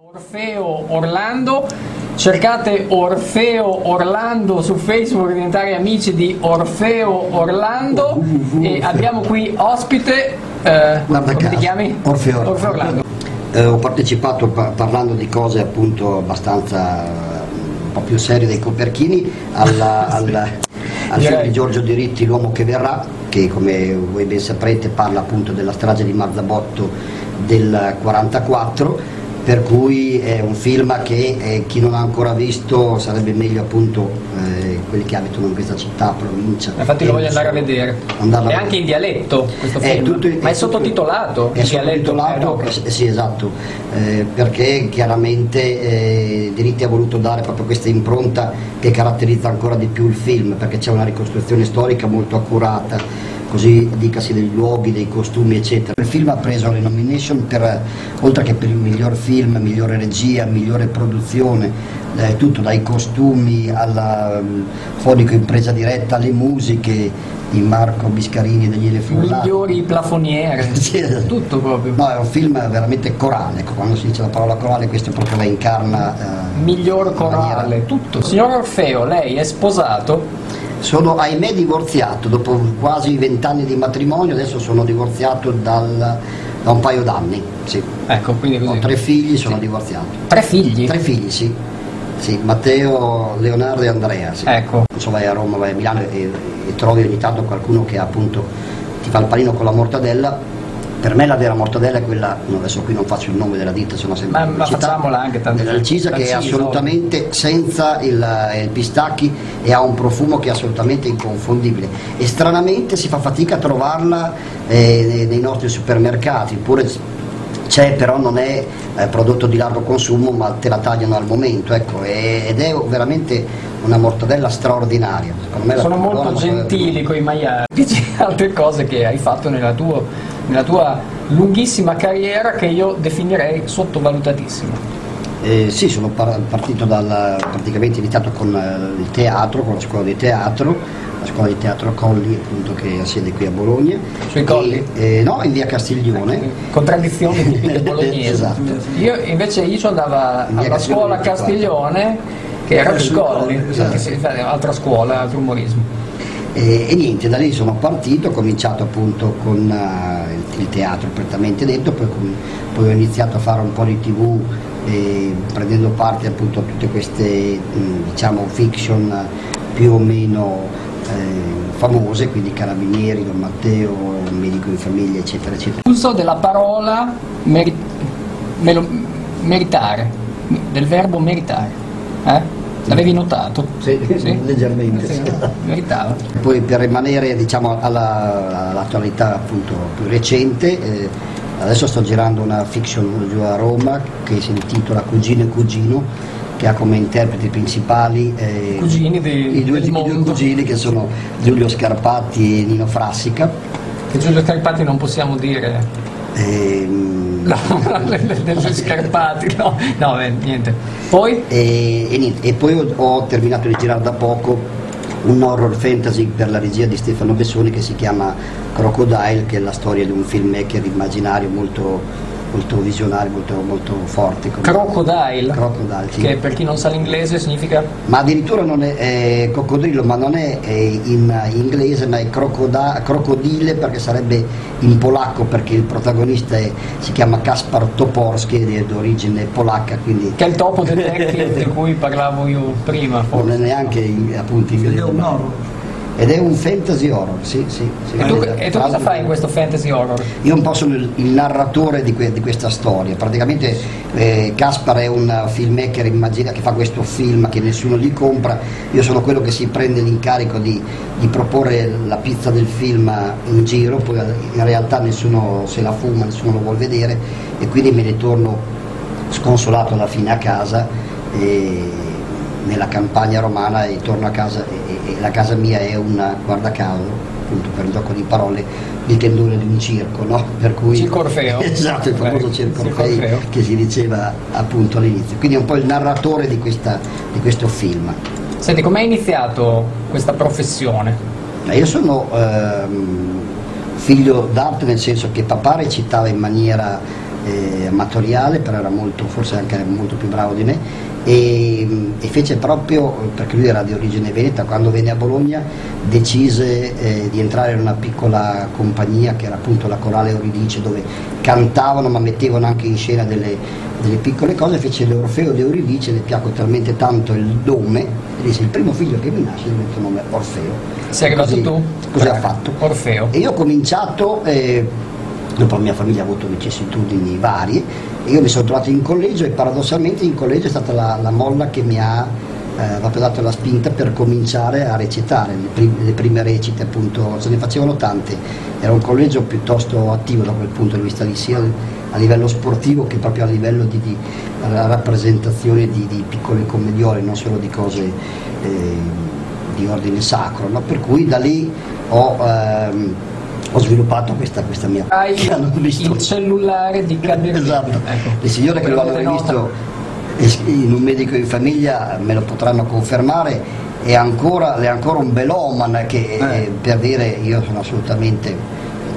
Orfeo Orlando, cercate Orfeo Orlando su Facebook diventare amici di Orfeo Orlando e abbiamo qui ospite, eh, Guarda come ti caso, chiami? Orfeo. Orfeo Orlando. Eh, ho partecipato pa- parlando di cose appunto abbastanza eh, un po' più serie dei coperchini alla- al, al film Direi. di Giorgio Diritti L'uomo che verrà che come voi ben saprete parla appunto della strage di Marzabotto del 44 per cui è un film che eh, chi non ha ancora visto sarebbe meglio appunto eh, quelli che abitano in questa città, provincia. Infatti lo voglio andare a vedere. È anche in dialetto questo È film, tutto- ma è sottotitolato È sottotitolato, Eh, eh, sì esatto, eh, perché chiaramente eh, Diritti ha voluto dare proprio questa impronta che caratterizza ancora di più il film, perché c'è una ricostruzione storica molto accurata, così dicasi dei luoghi, dei costumi eccetera. Il film ha preso le nomination per, oltre che per il miglior film, migliore regia, migliore produzione, eh, tutto dai costumi alla fonico in presa diretta, alle musiche di Marco Biscarini e Daniele Furlani. Migliori plafoniere, Sì, esatto. tutto proprio. No, è un film veramente corale, ecco, quando si dice la parola corale questo proprio la incarna. eh, Miglior in maniera- corale, tutto. Signor Orfeo, lei è sposato? Sono ahimè divorziato, dopo quasi vent'anni di matrimonio, adesso sono divorziato dal- da un paio d'anni. Sì. Ecco, quindi Ho così. tre figli, sono divorziato. Tre figli? Tre figli, sì. Sì, Matteo, Leonardo e Andrea. Sì. Ecco. Non so, vai a Roma, vai a Milano e, e trovi ogni tanto qualcuno che appunto ti fa il panino con la mortadella. Per me la vera mortadella è quella, adesso qui non faccio il nome della ditta, sono sempre Ma- ma facciamola anche tanto. dell'Alcisa che è assolutamente senza il, il pistacchi e ha un profumo che è assolutamente inconfondibile e stranamente si fa fatica a trovarla eh, nei- nostri supermercati, eppure c'è però non è eh, prodotto di largo consumo ma te la tagliano al momento ecco, e- ed è veramente una mortadella straordinaria Sono molto gentili con i maiali. Dici altre cose che hai fatto nella tua, nella tua lunghissima carriera che io definirei sottovalutatissima. Eh, sì, sono par- partito dal, praticamente iniziato con eh, il teatro, con la scuola di teatro, la scuola di teatro Colli appunto che ha sede qui a Bologna. Sui Colli? E- eh, no, in via Castiglione. Contraddizioni tipiche bolognesi. Esatto. Io invece io In via alla scuola 24. Castiglione che era sui colli, esatto. altra scuola, altro umorismo. E, e niente, da lì sono partito, ho cominciato appunto con eh, il, il teatro prettamente detto, poi, com- poi ho iniziato a fare un po' di tv eh, prendendo parte appunto a tutte queste mh, diciamo fiction eh, più o meno eh, famose, quindi Carabinieri, Don Matteo, Medico in famiglia eccetera eccetera. Uso della parola meri- melo- meritare, del verbo meritare. Eh? L'avevi notato? Sì, leggermente, Sì, sì. Meritava. Poi per rimanere diciamo, alla- all'attualità appunto più recente, eh, adesso sto girando una fiction giù a Roma che si intitola Cugino e Cugino, che ha come interpreti principali eh, Cugini di- i, due, i due cugini che sono Giulio Scarpatti e Nino Frassica. Che Giulio Scarpati non possiamo dire. ehm, No, degli scarpati, no, no, beh, niente. Poi? E, e niente, e poi ho, ho terminato di girare da poco un horror fantasy per la regia di Stefano Bessoni che si chiama Crocodile, che è la storia di un filmmaker immaginario molto, molto visionario, molto, molto forte. come- Crocodile, Crocodile, sì. che per chi non sa l'inglese significa Ma addirittura non è, è coccodrillo, ma non è, è in inglese, ma è crocoda- crocodile perché sarebbe in polacco, perché il protagonista è- si chiama Kaspar Toporski ed è d'origine polacca, quindi che è il topo detective di cui parlavo io prima. non forse. è neanche in- appunto inglese. È un ma- horror. Ed è un fantasy horror, sì, sì. sì. E tu, e tu cosa fai in questo fantasy horror? Io un po' sono il, il narratore di, que- di questa storia, praticamente eh, Caspar è un filmmaker immagina che fa questo film che nessuno gli compra, io sono quello che si prende l'incarico di, di proporre la pizza del film in giro, poi in realtà nessuno se la fuma, nessuno lo vuole vedere e quindi me ne torno sconsolato alla fine a casa e nella campagna romana e torno a casa e, e- la casa mia è una, guarda caso, appunto per il gioco di parole, il tendone di un circo, no? Per cui, Circo Orfeo. esatto, il famoso Eh, circo Circo Orfei Orfeo. che si diceva appunto all'inizio. Quindi è un po' il narratore di, questa- di questo film. Senti, com'è iniziato questa professione? Io sono ehm, figlio d'arte nel senso che papà recitava in maniera eh, amatoriale, però era molto, forse anche molto più bravo di me e, e, fece proprio, perché lui era di origine veneta, quando venne a Bologna decise eh, di entrare in una piccola compagnia che era appunto la Corale Euridice dove cantavano ma mettevano anche in scena delle, delle piccole cose, fece l'Orfeo di Euridice, le piacque talmente tanto il nome, e disse il primo figlio che mi nasce diventa il nome Orfeo. Sei arrivato così, tu? Così ha fatto. Orfeo. E io ho cominciato... Eh, dopo la mia famiglia ha avuto vicissitudini varie, io mi sono trovato in collegio e paradossalmente in collegio è stata la, la molla che mi ha eh, proprio dato la spinta per cominciare a recitare, le, prim le, prime recite appunto, se ne facevano tante, era un collegio piuttosto attivo da quel punto di vista lì, sia a livello sportivo che proprio a livello di, di rappresentazione di, di, piccole commediole, non solo di cose eh, di ordine sacro, no? per cui da lì ho... Ehm, ho sviluppato questa, questa mia Hai visto. il cellulare di Cabernet esatto. Ecco. le signore che lo hanno rivisto in un medico di famiglia me lo potranno confermare è ancora, è ancora un beloman che eh. per dire io sono assolutamente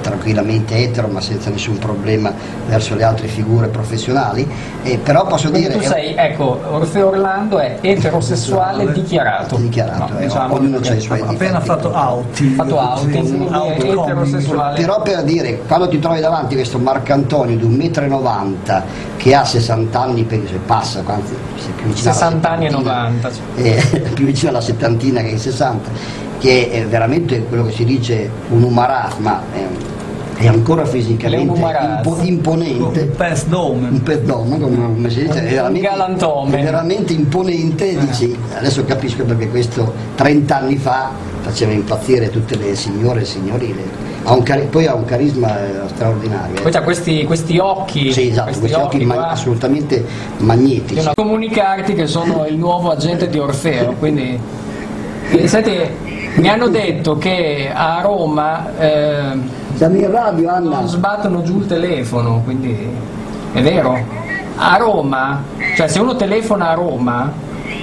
tranquillamente etero ma senza nessun problema verso le altre figure professionali. E però posso Quindi dire tu sei ecco Orfeo Orlando è eterosessuale dichiarato. dichiarato no, eh, diciamo ognuno ha i suoi ha appena fatto outing fatto outing auto eterosessuale. Però per dire quando ti trovi davanti questo Marcantonio di 1,90 m che ha 60 anni penso e passa anzi più vicino 60 anni e 90 eh, più vicino alla settantina che ai 60 che è veramente quello che si dice un umarat ma è è ancora fisicamente impo imponente. Un dome un dome come si dice è veramente, è veramente imponente eh. dici, adesso capisco perché questo 30 anni fa faceva impazzire tutte le signore e signorile ha poi ha un carisma eh, straordinario poi ha questi, questi, occhi sì esatto questi, questi occhi, occhi ma assolutamente magnetici. Comunicarti che sono il nuovo agente di Orfeo quindi eh, senti mi hanno detto che a Roma eh, siamo in radio, Anna. Non sbattono giù il telefono, quindi è vero. A Roma, cioè se uno telefona a Roma,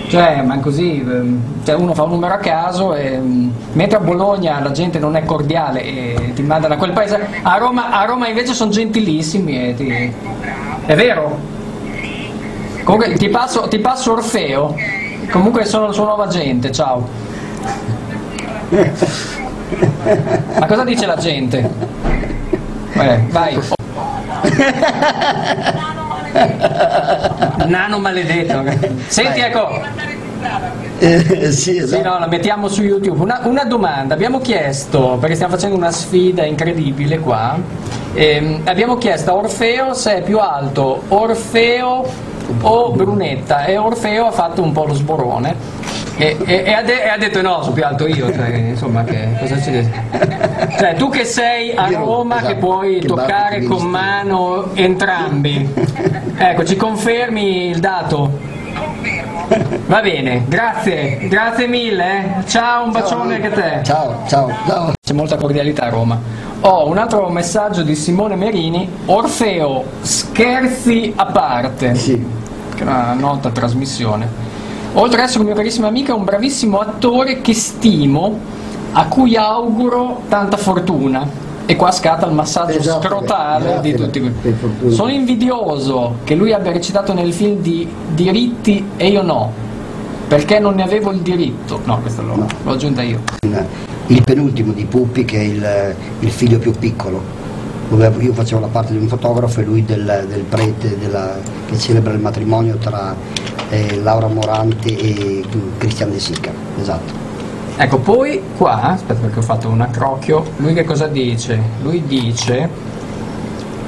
cioè, ma così, ehm, cioè uno fa un numero a caso e mm, mentre a Bologna la gente non è cordiale e ti manda da quel paese, a Roma, a Roma invece sono gentilissimi e ti... È vero? Comunque ti passo, ti passo Orfeo, comunque sono la sua nuova gente, ciao. Ma cosa dice la gente? Eh, vai. Nano maledetto. Senti, ecco. Eh, sì, esatto. sì, no, la mettiamo su YouTube. Una, una, domanda, abbiamo chiesto, perché stiamo facendo una sfida incredibile qua, ehm, abbiamo chiesto a Orfeo se è più alto Orfeo o Brunetta e Orfeo ha fatto un po' lo sborone e, e, e, ha, de- e, ha, detto no, sono più alto io, cioè, insomma, che, cosa ci cioè, tu che sei a Roma, esatto, che puoi che toccare con mano entrambi, ecco, ci confermi il dato? Va bene, grazie, grazie mille, eh. ciao, un bacione anche a te. Ciao, ciao, ciao. C'è molta cordialità a Roma. Ho un altro messaggio di Simone Merini, Orfeo, scherzi a parte. Sì. Che è una nota trasmissione. Oltre ad essere un mio carissimo amico, è un bravissimo attore che stimo, a cui auguro tanta fortuna. E qua scatta il massaggio esatto, scrotale di tutti. Sono invidioso che lui abbia recitato nel film di Diritti e io no, perché non ne avevo il diritto. No, questo l'ho, no. l'ho aggiunta io. Il penultimo di Puppi, che è il, il figlio più piccolo, io facevo la parte di un fotografo e lui del, del prete della, che celebra il matrimonio tra eh, Laura Morante e Cristian De Sica, esatto. Ecco, poi qua, aspetta perché ho fatto un accrocchio, lui che cosa dice? Lui dice,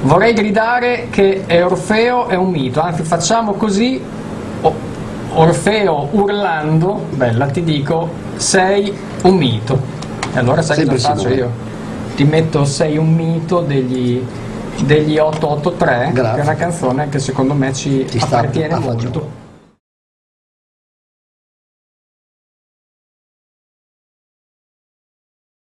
vorrei gridare che Orfeo è un mito, anzi facciamo così, Orfeo urlando, bella ti dico, sei un mito. E allora sai Sempre cosa faccio io? Ti metto sei un mito degli, degli 883, Grazie. che è una canzone che secondo me ci, ci appartiene molto.